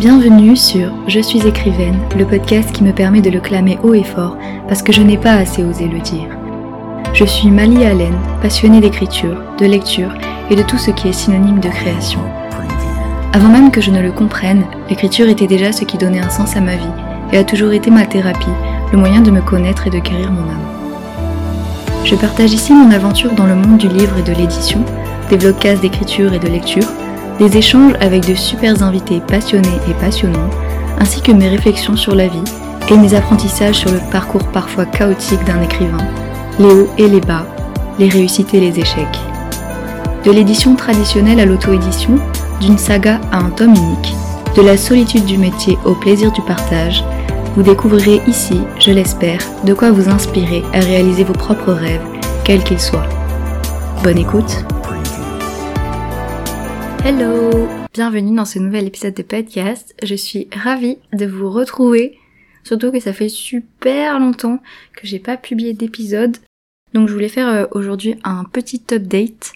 Bienvenue sur Je suis écrivaine, le podcast qui me permet de le clamer haut et fort parce que je n'ai pas assez osé le dire. Je suis Mali Allen, passionnée d'écriture, de lecture et de tout ce qui est synonyme de création. Avant même que je ne le comprenne, l'écriture était déjà ce qui donnait un sens à ma vie et a toujours été ma thérapie, le moyen de me connaître et de guérir mon âme. Je partage ici mon aventure dans le monde du livre et de l'édition, des vlogcasts d'écriture et de lecture, des échanges avec de super invités passionnés et passionnants, ainsi que mes réflexions sur la vie et mes apprentissages sur le parcours parfois chaotique d'un écrivain, les hauts et les bas, les réussites et les échecs. De l'édition traditionnelle à l'auto-édition, d'une saga à un tome unique, de la solitude du métier au plaisir du partage, vous découvrirez ici, je l'espère, de quoi vous inspirer à réaliser vos propres rêves, quels qu'ils soient. Bonne écoute Hello Bienvenue dans ce nouvel épisode de podcast. Je suis ravie de vous retrouver, surtout que ça fait super longtemps que j'ai pas publié d'épisode. Donc je voulais faire euh, aujourd'hui un petit update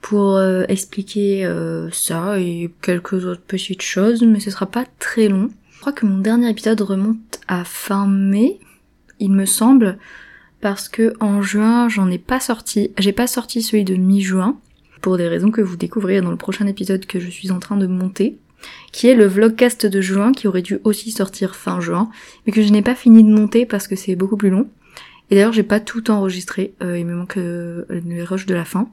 pour euh, expliquer euh, ça et quelques autres petites choses, mais ce sera pas très long. Je crois que mon dernier épisode remonte à fin mai, il me semble, parce que en juin j'en ai pas sorti. J'ai pas sorti celui de mi-juin pour des raisons que vous découvrirez dans le prochain épisode que je suis en train de monter, qui est le vlogcast de juin qui aurait dû aussi sortir fin juin, mais que je n'ai pas fini de monter parce que c'est beaucoup plus long. Et d'ailleurs j'ai pas tout enregistré, euh, il me manque euh, les rushs de la fin.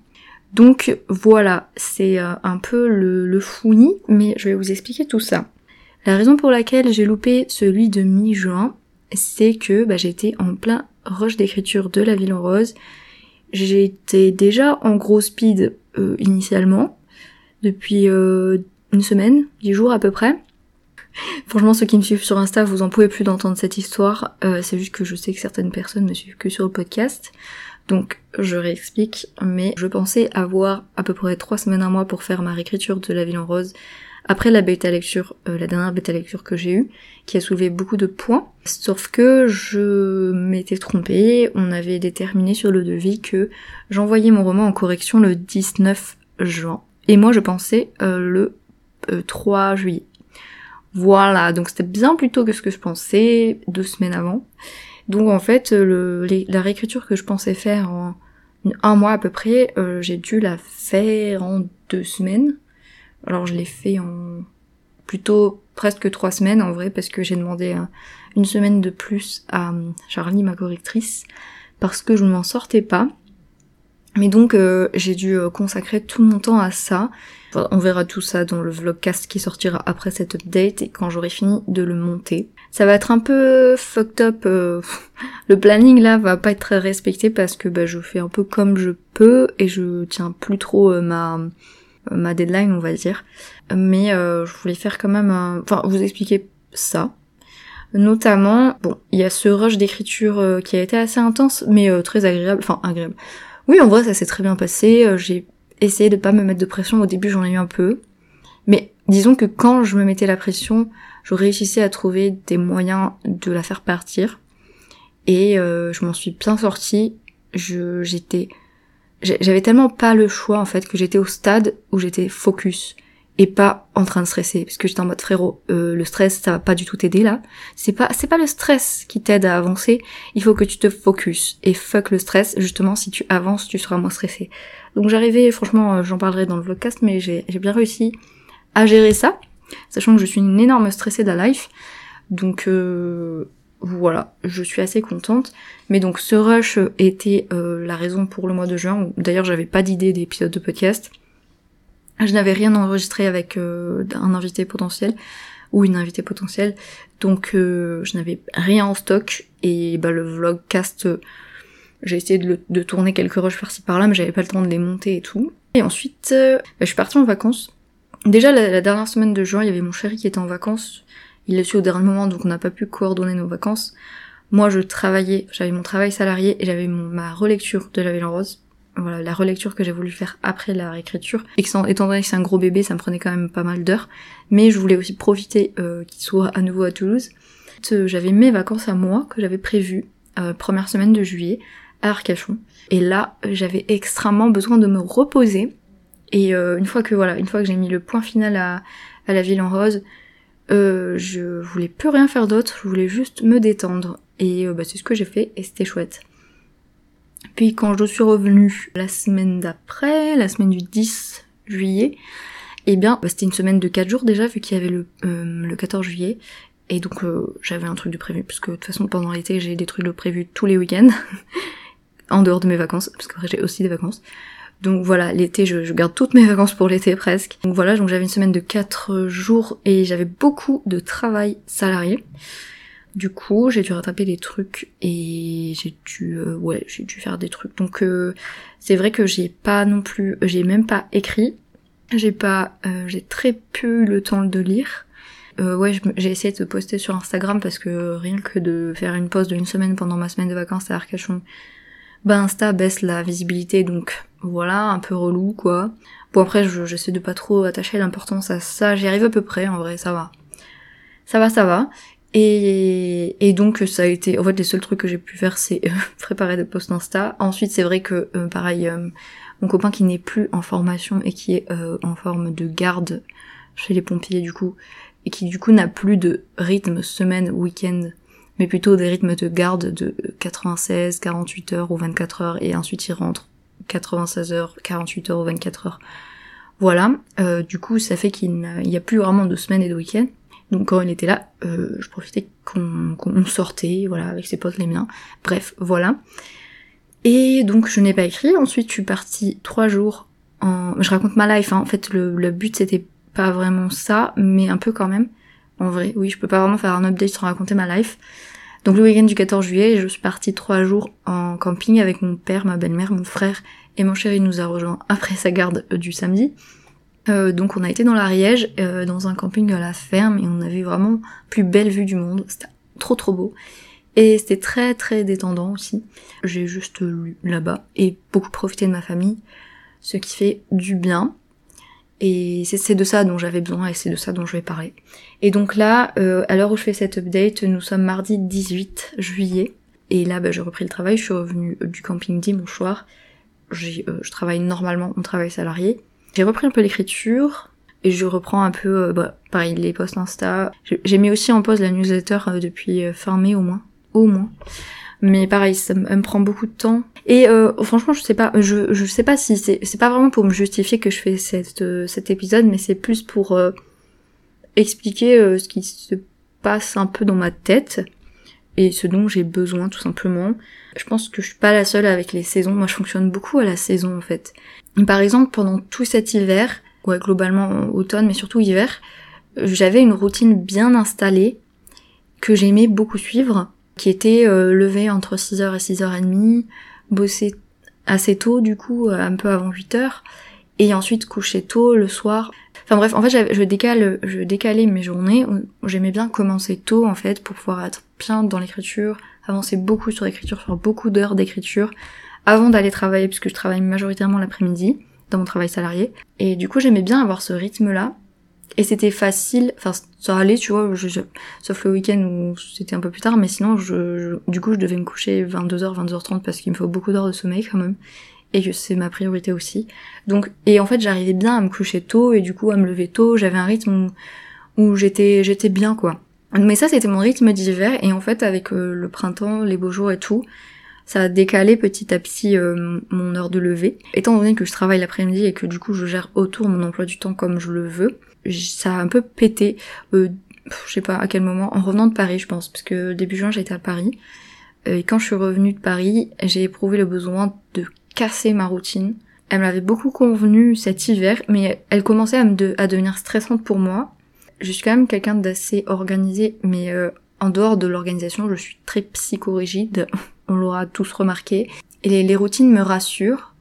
Donc voilà, c'est euh, un peu le, le fouillis, mais je vais vous expliquer tout ça. La raison pour laquelle j'ai loupé celui de mi-juin, c'est que bah, j'étais en plein rush d'écriture de La Ville en Rose. J'étais déjà en gros speed euh, initialement, depuis euh, une semaine, dix jours à peu près. Franchement, ceux qui me suivent sur Insta, vous en pouvez plus d'entendre cette histoire. Euh, c'est juste que je sais que certaines personnes me suivent que sur le podcast. Donc, je réexplique. Mais je pensais avoir à peu près trois semaines, un mois pour faire ma réécriture de La Ville en Rose après la bêta lecture, la dernière bêta lecture que j'ai eue, qui a soulevé beaucoup de points. Sauf que je m'étais trompée, on avait déterminé sur le devis que j'envoyais mon roman en correction le 19 juin. Et moi je pensais le 3 juillet. Voilà, donc c'était bien plus tôt que ce que je pensais, deux semaines avant. Donc en fait, le, la réécriture que je pensais faire en un mois à peu près, euh, j'ai dû la faire en deux semaines. Alors je l'ai fait en plutôt presque trois semaines en vrai parce que j'ai demandé une semaine de plus à Charlie, ma correctrice, parce que je ne m'en sortais pas. Mais donc euh, j'ai dû consacrer tout mon temps à ça. on verra tout ça dans le vlogcast qui sortira après cette update et quand j'aurai fini de le monter. Ça va être un peu fucked up. euh, le planning là va pas être très respecté parce que bah, je fais un peu comme je peux et je tiens plus trop euh, ma ma deadline on va dire. Mais euh, je voulais faire quand même. Enfin vous expliquer ça. Notamment, bon, il y a ce rush d'écriture euh, qui a été assez intense, mais euh, très agréable. Enfin, agréable. Oui, en vrai, ça s'est très bien passé. J'ai essayé de pas me mettre de pression. Au début, j'en ai eu un peu. Mais disons que quand je me mettais la pression, je réussissais à trouver des moyens de la faire partir. Et je m'en suis bien sortie. Je, j'étais, j'avais tellement pas le choix en fait que j'étais au stade où j'étais focus et pas en train de stresser. Parce que j'étais en mode frérot euh, le stress ça va pas du tout t'aider là. C'est pas c'est pas le stress qui t'aide à avancer. Il faut que tu te focus et fuck le stress. Justement si tu avances tu seras moins stressé. Donc j'arrivais franchement j'en parlerai dans le vlogcast mais j'ai j'ai bien réussi à gérer ça. Sachant que je suis une énorme stressée de la life. Donc euh, voilà, je suis assez contente. Mais donc ce rush était euh, la raison pour le mois de juin. D'ailleurs, j'avais pas d'idée d'épisode de podcast. Je n'avais rien enregistré avec euh, un invité potentiel ou une invitée potentielle, donc euh, je n'avais rien en stock. Et bah le vlogcast, euh, j'ai essayé de, tourner quelques rushs par-ci par-là, mais j'avais pas le temps de les monter et tout. Et ensuite, bah, je suis partie en vacances. Déjà la, la dernière semaine de juin, il y avait mon chéri qui était en vacances il l'a su au dernier moment, donc on n'a pas pu coordonner nos vacances. Moi, je travaillais, j'avais mon travail salarié et j'avais ma relecture de La Ville en Rose. Voilà, la relecture que j'ai voulu faire après la réécriture. Et étant donné que c'est un gros bébé, ça me prenait quand même pas mal d'heures. Mais je voulais aussi profiter euh, qu'il soit à nouveau à Toulouse. J'avais mes vacances à moi que j'avais prévues, euh, première semaine de juillet, à Arcachon. Et là, j'avais extrêmement besoin de me reposer. Et une fois que voilà, une fois que j'ai mis le point final à la ville en rose, euh, je voulais plus rien faire d'autre, je voulais juste me détendre. Et bah, c'est ce que j'ai fait et c'était chouette. Puis quand je suis revenue la semaine d'après, la semaine du 10 juillet, eh bien bah, c'était une semaine de 4 jours déjà vu qu'il y avait le, le 14 juillet. Et donc euh, j'avais un truc de prévu, parce que de toute façon pendant l'été j'ai des trucs de prévu tous les week-ends, en dehors de mes vacances, parce qu'après j'ai aussi des vacances. Donc voilà, l'été, je, garde toutes mes vacances pour l'été presque. Donc voilà, donc j'avais une semaine de 4 jours et j'avais beaucoup de travail salarié. Du coup, j'ai dû rattraper des trucs et j'ai dû, euh, ouais, j'ai dû faire des trucs. Donc euh, c'est vrai que j'ai pas non plus, j'ai même pas écrit, j'ai pas, j'ai très peu eu le temps de lire. Euh, ouais, j'ai essayé de poster sur Instagram parce que rien que de faire une pause d'une semaine pendant ma semaine de vacances à Arcachon, bah Insta baisse la visibilité, donc voilà, un peu relou quoi. Bon après, j'essaie de pas trop attacher l'importance à ça, j'y arrive à peu près, en vrai, ça va. Ça va, ça va. Et, et donc ça a été, en fait, les seuls trucs que j'ai pu faire, c'est euh, préparer des posts Insta. Ensuite, c'est vrai que, euh, pareil, mon copain qui n'est plus en formation et qui est en forme de garde chez les pompiers, du coup, et qui du coup n'a plus de rythme semaine, week-end, mais plutôt des rythmes de garde de 96, 48 heures ou 24 heures, et ensuite il rentre 96 heures, 48 heures ou 24 heures. Voilà, euh, du coup ça fait qu'il n'y a plus vraiment de semaine et de week-end. Donc quand il était là, euh, je profitais qu'on sortait, voilà, avec ses potes les miens. Bref, voilà. Et donc je n'ai pas écrit. Ensuite je suis partie trois jours en... Je raconte ma life, hein. en fait le, le but c'était pas vraiment ça, mais un peu quand même. En vrai, oui, je peux pas vraiment faire un update sans raconter ma life. Donc le week-end du 14 juillet, je suis partie trois jours en camping avec mon père, ma belle-mère, mon frère et mon chéri nous a rejoint après sa garde euh, du samedi. Euh, donc on a été dans l'Ariège, euh, dans un camping à la ferme, et on avait vraiment plus belle vue du monde. C'était trop trop beau. Et c'était très très détendant aussi. J'ai juste lu là-bas et beaucoup profité de ma famille, ce qui fait du bien. Et c'est de ça dont j'avais besoin et c'est de ça dont je vais parler. Et donc là, euh, à l'heure où je fais cette update, nous sommes mardi 18 juillet. Et là, bah, j'ai repris le travail, je suis revenue du camping dimanche soir. Euh, je travaille normalement mon travail salarié. J'ai repris un peu l'écriture et je reprends un peu, euh, bah, pareil, les posts Insta. J'ai mis aussi en pause la newsletter depuis fin mai au moins. Au moins. Mais pareil, ça me prend beaucoup de temps. Et euh, franchement, je sais pas, je, je sais pas si c'est c'est pas vraiment pour me justifier que je fais cette, euh, cet épisode, mais c'est plus pour euh, expliquer euh, ce qui se passe un peu dans ma tête et ce dont j'ai besoin tout simplement. Je pense que je suis pas la seule avec les saisons. Moi, je fonctionne beaucoup à la saison en fait. Par exemple, pendant tout cet hiver, ouais, globalement automne, mais surtout hiver, j'avais une routine bien installée que j'aimais beaucoup suivre qui était euh, entre 6h et 6h30, bosser assez tôt du coup, euh, un peu avant 8h, et ensuite coucher tôt le soir. Enfin bref, en fait je décale, je décalais mes journées, j'aimais bien commencer tôt en fait pour pouvoir être bien dans l'écriture, avancer beaucoup sur l'écriture, faire beaucoup d'heures d'écriture, avant d'aller travailler, puisque je travaille majoritairement l'après-midi dans mon travail salarié. Et du coup j'aimais bien avoir ce rythme là, et c'était facile, enfin ça allait, tu vois, sauf le week-end où c'était un peu plus tard, mais sinon, je, du coup, je devais me coucher 22h, 22h30 parce qu'il me faut beaucoup d'heures de sommeil quand même, et que c'est ma priorité aussi. Donc, et en fait, j'arrivais bien à me coucher tôt et du coup à me lever tôt. J'avais un rythme où, j'étais, j'étais bien quoi. Mais ça, c'était mon rythme d'hiver, et en fait, avec euh, le printemps, les beaux jours et tout, ça a décalé petit à petit euh, mon heure de lever. Étant donné que je travaille l'après-midi et que du coup je gère autour mon emploi du temps comme je le veux, ça a un peu pété, euh, je sais pas à quel moment, en revenant de Paris je pense, parce que début juin j'étais à Paris, euh, et quand je suis revenue de Paris, j'ai éprouvé le besoin de casser ma routine. Elle m'avait beaucoup convenu cet hiver, mais elle commençait à, devenir stressante pour moi. Je suis quand même quelqu'un d'assez organisé, mais euh, en dehors de l'organisation, je suis très psychorigide, on l'aura tous remarqué. Et les, routines me rassurent,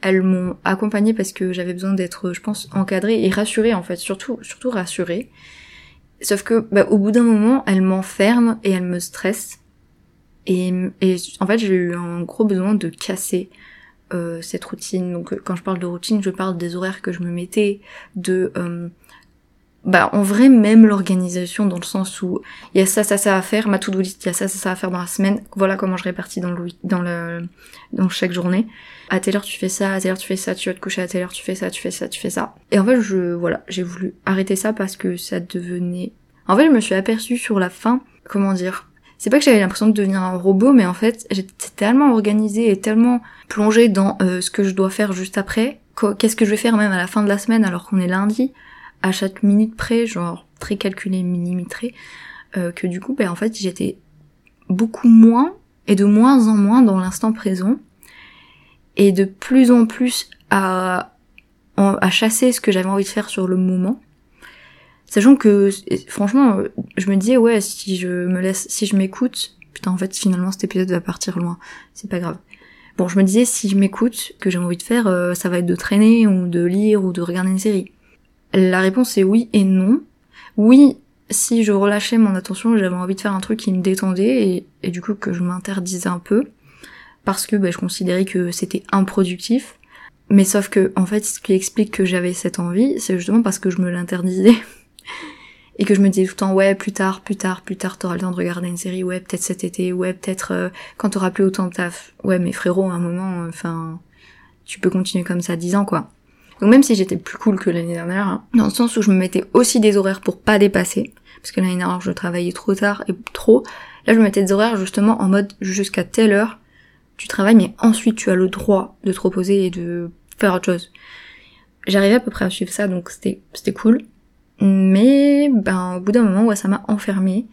elles m'ont accompagnée parce que j'avais besoin d'être, je pense, encadrée et rassurée en fait, surtout, surtout rassurée. Sauf que, bah, au bout d'un moment, elles m'enferment et elles me stressent. Et, et en fait, j'ai eu un gros besoin de casser euh, cette routine. Donc, quand je parle de routine, je parle des horaires que je me mettais, de euh, bah en vrai même l'organisation dans le sens où il y a ça ça ça à faire ma to-do list il y a ça ça ça à faire dans la semaine voilà comment je répartis dans le dans le dans chaque journée. À telle heure tu fais ça à telle heure tu fais ça tu vas te coucher à telle heure tu fais ça tu fais ça tu fais ça. Et en fait je voilà j'ai voulu arrêter ça parce que ça devenait en fait je me suis aperçue sur la fin comment dire c'est pas que j'avais l'impression de devenir un robot mais en fait j'étais tellement organisée et tellement plongée dans euh, ce que je dois faire juste après qu'est-ce que je vais faire même à la fin de la semaine alors qu'on est lundi à chaque minute près, genre très calculé, millimétré, euh, que du coup, ben, en fait, j'étais beaucoup moins et de moins en moins dans l'instant présent et de plus en plus à, à chasser ce que j'avais envie de faire sur le moment. Sachant que, franchement, je me disais, ouais, si je me laisse, si je m'écoute, putain, en fait, finalement, cet épisode va partir loin. C'est pas grave. Bon, je me disais, si je m'écoute, que j'ai envie de faire, euh, ça va être de traîner, ou de lire, ou de regarder une série. La réponse est oui et non. Oui, si je relâchais mon attention, j'avais envie de faire un truc qui me détendait et, du coup que je m'interdisais un peu parce que bah, je considérais que c'était improductif. Mais sauf que en fait, ce qui explique que j'avais cette envie, c'est justement parce que je me l'interdisais et que je me disais tout le temps ouais plus tard, plus tard, plus tard, t'auras le temps de regarder une série, ouais peut-être cet été, ouais peut-être euh, quand t'auras plus autant de taf. Ouais mais frérot, à un moment, enfin, tu peux continuer comme ça dix ans quoi. Donc même si j'étais plus cool que l'année dernière, hein, dans le sens où je me mettais aussi des horaires pour pas dépasser, parce que l'année dernière je travaillais trop tard et trop, là je me mettais des horaires justement en mode jusqu'à telle heure tu travailles, mais ensuite tu as le droit de te reposer et de faire autre chose. J'arrivais à peu près à suivre ça, donc c'était c'était cool. Mais ben au bout d'un moment, ouais, ça m'a enfermé.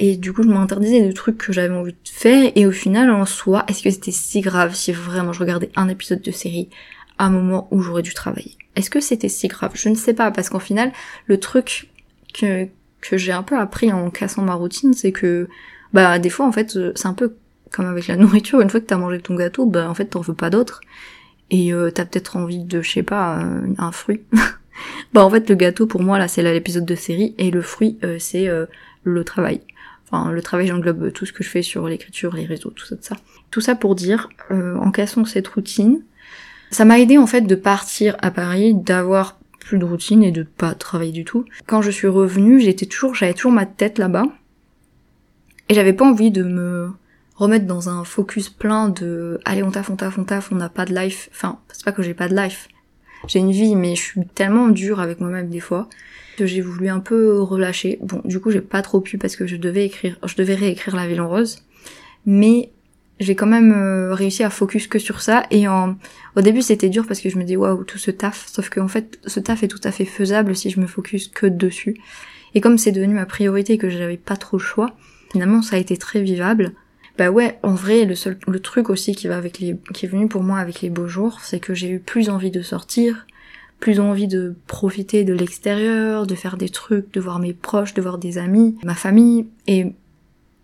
Et du coup, je m'interdisais de trucs que j'avais envie de faire. Et au final, en soi, est-ce que c'était si grave si vraiment je regardais un épisode de série un moment où j'aurais dû travailler. Est-ce que c'était si grave? Je ne sais pas, parce qu'en final, le truc que, que j'ai un peu appris en cassant ma routine, c'est que, bah, des fois, en fait, c'est un peu comme avec la nourriture, une fois que t'as mangé ton gâteau, bah, en fait, t'en veux pas d'autre. Et euh, t'as peut-être envie de, je sais pas, euh, un fruit. bah, en fait, le gâteau, pour moi, là, c'est l'épisode de série, et le fruit, euh, c'est le travail. Enfin, le travail, j'englobe tout ce que je fais sur l'écriture, les réseaux, tout ça, tout ça. Tout ça pour dire, en cassant cette routine, ça m'a aidé en fait de partir à Paris, d'avoir plus de routine et de pas travailler du tout. Quand je suis revenue, j'étais toujours, j'avais toujours ma tête là-bas. Et j'avais pas envie de me remettre dans un focus plein de allez on taffe, on taffe, on taffe, on n'a pas de life. Enfin, c'est pas que j'ai pas de life. J'ai une vie, mais je suis tellement dure avec moi-même des fois que j'ai voulu un peu relâcher. Bon, du coup, j'ai pas trop pu parce que je devais écrire, je devais réécrire La Ville en Rose. Mais j'ai quand même euh, réussi à focus que sur ça. Et en au début c'était dur parce que je me dis waouh tout ce taf. Sauf qu'en fait ce taf est tout à fait faisable si je me focus que dessus. Et comme c'est devenu ma priorité et que j'avais pas trop le choix finalement ça a été très vivable. Bah ouais en vrai le seul le truc aussi qui va avec les qui est venu pour moi avec les beaux jours c'est que j'ai eu plus envie de sortir plus envie de profiter de l'extérieur, de faire des trucs, de voir mes proches, de voir des amis, ma famille. Et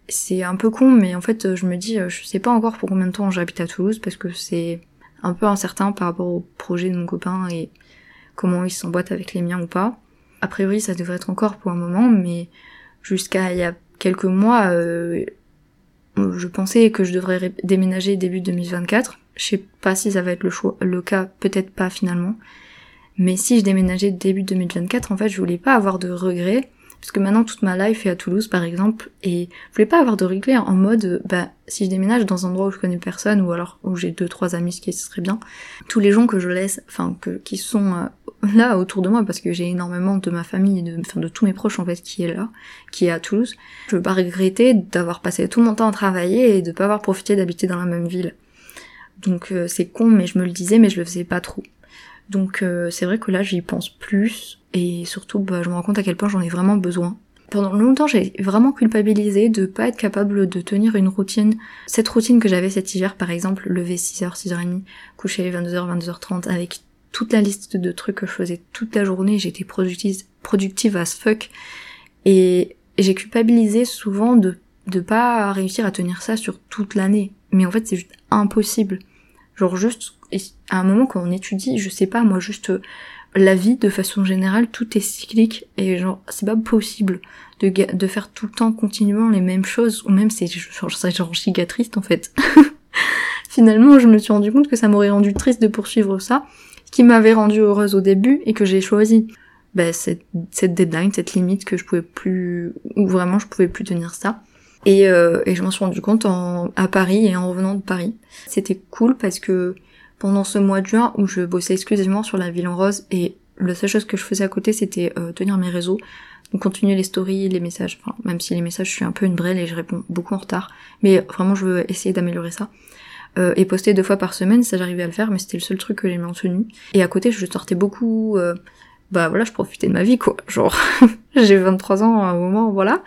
c'est un peu con, mais en fait, je me dis, je sais pas encore pour combien de temps j'habite à Toulouse, parce que c'est un peu incertain par rapport au projet de mon copain et comment il s'emboîte avec les miens ou pas. A priori, ça devrait être encore pour un moment, mais jusqu'à il y a quelques mois, euh, je pensais que je devrais déménager début 2024. Je sais pas si ça va être le, choix, le cas, peut-être pas finalement. Mais si je déménageais début 2024, en fait, je voulais pas avoir de regrets parce que maintenant toute ma life est à Toulouse par exemple, et je voulais pas avoir de regrets en mode, bah si je déménage dans un endroit où je connais personne, ou alors où j'ai deux trois amis, ce qui serait bien, tous les gens que je laisse, enfin que qui sont euh, là autour de moi, parce que j'ai énormément de ma famille, de, enfin de tous mes proches en fait qui est là, qui est à Toulouse, je veux pas regretter d'avoir passé tout mon temps à travailler et de pas avoir profité d'habiter dans la même ville. Donc euh, c'est con, mais je me le disais, mais je le faisais pas trop. Donc euh, c'est vrai que là j'y pense plus et surtout bah, je me rends compte à quel point j'en ai vraiment besoin. Pendant longtemps j'ai vraiment culpabilisé de pas être capable de tenir une routine. Cette routine que j'avais cet hiver par exemple, lever 6h, 6h30, coucher 22h, 22h30 avec toute la liste de trucs que je faisais toute la journée, j'étais productive, productive as fuck et j'ai culpabilisé souvent de de pas réussir à tenir ça sur toute l'année. Mais en fait c'est juste impossible. Genre juste à un moment quand on étudie, je sais pas, moi juste la vie de façon générale, tout est cyclique et genre c'est pas possible de, faire tout le temps continuellement les mêmes choses ou même c'est genre, genre giga triste en fait. Finalement, je me suis rendu compte que ça m'aurait rendu triste de poursuivre ça, qui m'avait rendu heureuse au début et que j'ai choisi. bah, cette, cette deadline, cette limite que je pouvais plus, ou vraiment je pouvais plus tenir ça. Et, euh, et je m'en suis rendu compte en, à Paris et en revenant de Paris. C'était cool parce que pendant ce mois de juin où je bossais exclusivement sur la ville en rose et la seule chose que je faisais à côté c'était euh, tenir mes réseaux, donc continuer les stories, les messages, enfin même si les messages je suis un peu une brêle et je réponds beaucoup en retard, mais vraiment je veux essayer d'améliorer ça. Euh, et poster deux fois par semaine, ça j'arrivais à le faire, mais c'était le seul truc que j'ai maintenu. Et à côté je sortais beaucoup, euh, bah voilà, je profitais de ma vie quoi, genre j'ai 23 ans à un moment, voilà.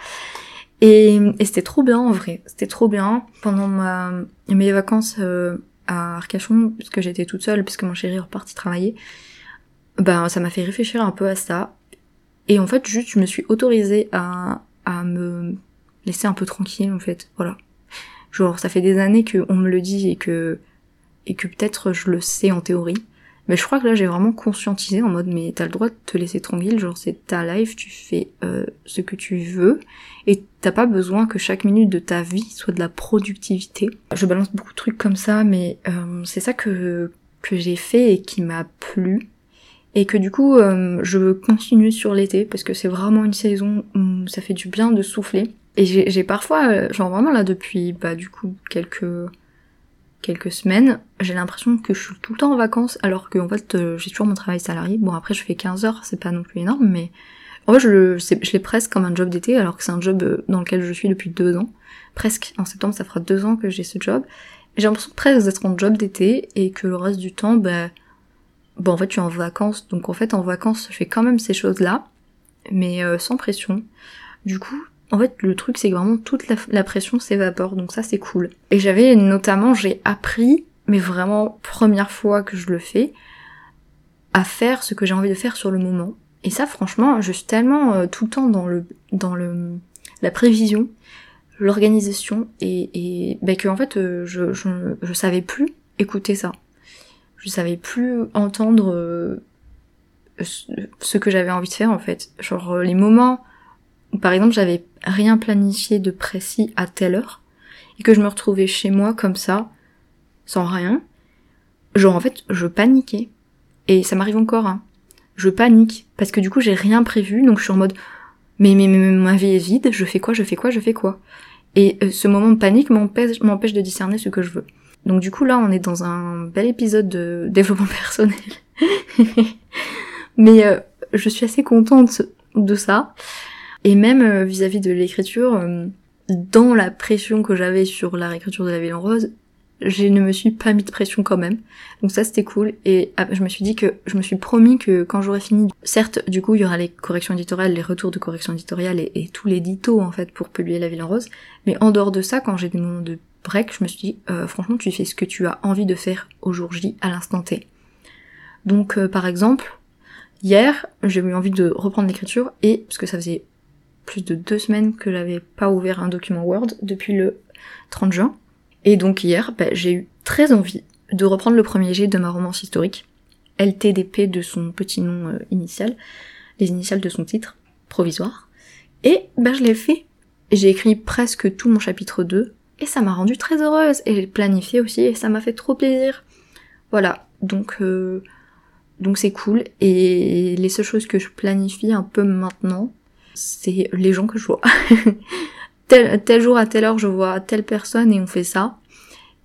Et, et c'était trop bien en vrai, c'était trop bien. Pendant ma, mes vacances euh, à Arcachon, puisque j'étais toute seule, puisque mon chéri est reparti travailler, ben ça m'a fait réfléchir un peu à ça. Et en fait, juste je me suis autorisée à, à me laisser un peu tranquille en fait, voilà. Genre ça fait des années qu'on me le dit et que et que peut-être je le sais en théorie, mais je crois que là j'ai vraiment conscientisé en mode mais t'as le droit de te laisser tranquille, genre c'est ta life, tu fais euh, ce que tu veux et t'as pas besoin que chaque minute de ta vie soit de la productivité. Je balance beaucoup de trucs comme ça, mais euh, c'est ça que que j'ai fait et qui m'a plu et que du coup euh, je veux continuer sur l'été parce que c'est vraiment une saison où ça fait du bien de souffler. Et j'ai parfois, genre vraiment là depuis bah du coup quelques quelques semaines, j'ai l'impression que je suis tout le temps en vacances alors que en fait euh, j'ai toujours mon travail salarié. Bon après je fais 15 heures, c'est pas non plus énorme, mais en fait je, je l'ai presque comme un job d'été alors que c'est un job euh, dans lequel je suis depuis deux ans. Presque, en septembre ça fera deux ans que j'ai ce job. J'ai l'impression presque d'être en job d'été et que le reste du temps, ben, bon en fait je suis en vacances, donc en fait en vacances je fais quand même ces choses-là, mais euh, sans pression. Du coup, en fait, le truc, c'est que vraiment toute la, pression s'évapore, donc ça, c'est cool. Et j'avais notamment, j'ai appris, mais vraiment première fois que je le fais, à faire ce que j'ai envie de faire sur le moment. Et ça, franchement, je suis tellement euh, tout le temps dans le dans le la prévision, l'organisation, et, et ben que en fait, euh, je, je, je savais plus écouter ça. Je savais plus entendre euh, ce que j'avais envie de faire en fait. Genre les moments par exemple j'avais rien planifié de précis à telle heure et que je me retrouvais chez moi comme ça sans rien, genre en fait je paniquais et ça m'arrive encore hein. Je panique parce que du coup j'ai rien prévu donc je suis en mode mais, mais, mais ma vie est vide, je fais quoi, je fais quoi, je fais quoi? Et euh, ce moment de panique m'empêche de discerner ce que je veux. Donc du coup là on est dans un bel épisode de développement personnel. mais euh, je suis assez contente de ça. Et même euh, vis-à-vis de l'écriture, euh, dans la pression que j'avais sur la réécriture de la ville en rose, je ne me suis pas mis de pression quand même. Donc ça c'était cool. Et ah, je me suis dit que je me suis promis que quand j'aurais fini, certes du coup il y aura les corrections éditoriales, les retours de corrections éditoriales et, tous les ditos en fait pour publier la ville en rose. Mais en dehors de ça, quand j'ai des moments de break, je me suis dit euh, franchement tu fais ce que tu as envie de faire au jour J à l'instant T. Donc par exemple, hier j'ai eu envie de reprendre l'écriture et parce que ça faisait plus de deux semaines que j'avais pas ouvert un document Word depuis le 30 juin. Et donc hier, bah, j'ai eu très envie de reprendre le premier jet de ma romance historique, LTDP de son petit nom euh, initial, les initiales de son titre, provisoire. Et bah, je l'ai fait. J'ai écrit presque tout mon chapitre 2, et ça m'a rendu très heureuse. Et j'ai planifié aussi, et ça m'a fait trop plaisir. Voilà, donc euh, donc c'est cool. Et les seules choses que je planifie un peu maintenant, c'est les gens que je vois. tel, tel jour à telle heure je vois telle personne et on fait ça.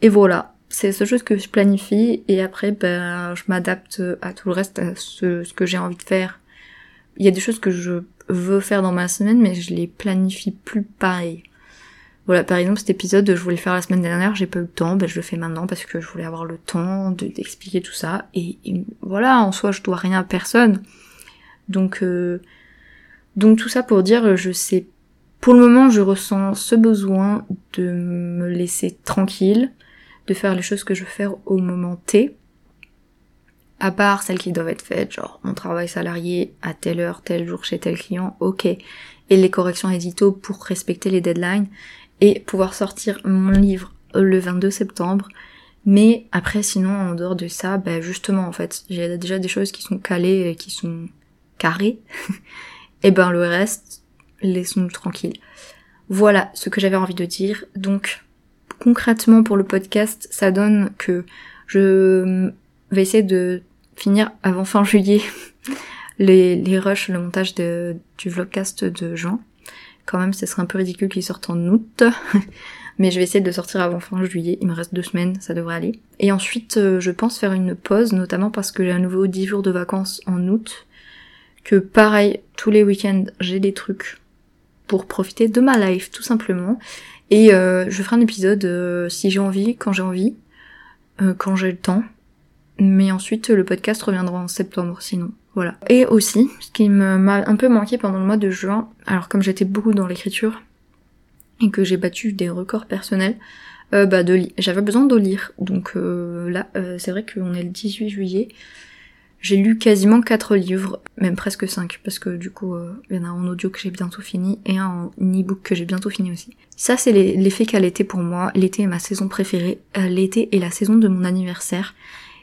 Et voilà, c'est ce chose que je planifie et après ben je m'adapte à tout le reste, à ce, que j'ai envie de faire. Il y a des choses que je veux faire dans ma semaine mais je les planifie plus pareil. Voilà, par exemple cet épisode je voulais le faire la semaine dernière, j'ai pas eu le temps, ben je le fais maintenant parce que je voulais avoir le temps d'expliquer tout ça et, voilà, en soi je dois rien à personne. Donc euh, donc tout ça pour dire, je sais, pour le moment, je ressens ce besoin de me laisser tranquille, de faire les choses que je veux faire au moment T, à part celles qui doivent être faites, genre mon travail salarié à telle heure, tel jour chez tel client, ok, et les corrections édito pour respecter les deadlines et pouvoir sortir mon livre le 22 septembre. Mais après, sinon, en dehors de ça, ben justement, en fait, j'ai déjà des choses qui sont calées et qui sont carrées. et eh ben le reste, laissons-nous tranquilles. Voilà ce que j'avais envie de dire. Donc concrètement pour le podcast, ça donne que je vais essayer de finir avant fin juillet les, rushs, le montage du vlogcast de Jean. Quand même, ce serait un peu ridicule qu'il sorte en août. Mais je vais essayer de sortir avant fin juillet. Il me reste deux semaines, ça devrait aller. Et ensuite, euh, je pense faire une pause, notamment parce que j'ai à nouveau 10 jours de vacances en août. Que pareil, tous les week-ends, j'ai des trucs pour profiter de ma life, tout simplement. Et euh, je ferai un épisode euh, si j'ai envie, quand j'ai envie, quand j'ai le temps. Mais ensuite, le podcast reviendra en septembre, sinon. Voilà. Et aussi, ce qui m'a un peu manqué pendant le mois de juin, alors comme j'étais beaucoup dans l'écriture, et que j'ai battu des records personnels, euh, bah de j'avais besoin de lire. Donc euh, là, euh, c'est vrai qu'on est le 18 juillet. J'ai lu quasiment 4 livres, même presque 5, parce que du coup, il y en a un en audio que j'ai bientôt fini et un en e-book que j'ai bientôt fini aussi. Ça, c'est l'effet qu'a l'été pour moi. L'été est ma saison préférée. L'été est la saison de mon anniversaire.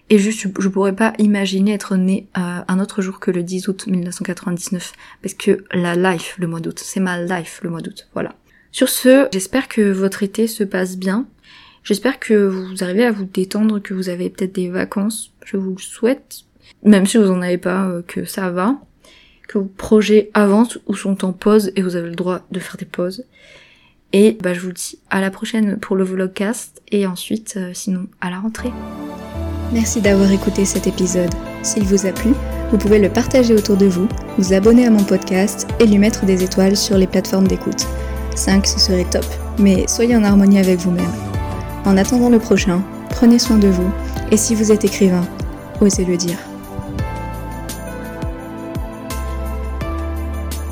Et juste, je pourrais pas imaginer être née un autre jour que le 10 août 1999, parce que la life, le mois d'août, c'est ma life, le mois d'août. Voilà. Sur ce, j'espère que votre été se passe bien. J'espère que vous arrivez à vous détendre, que vous avez peut-être des vacances. Je vous le souhaite. Même si vous en avez pas, euh, que ça va. Que vos projets avancent ou sont en pause et vous avez le droit de faire des pauses. Et bah, je vous dis à la prochaine pour le vlogcast et ensuite, euh, sinon, à la rentrée. Merci d'avoir écouté cet épisode. S'il vous a plu, vous pouvez le partager autour de vous, vous abonner à mon podcast et lui mettre des étoiles sur les plateformes d'écoute. 5 ce serait top, mais soyez en harmonie avec vous-même. En attendant le prochain, prenez soin de vous, et si vous êtes écrivain, osez le dire.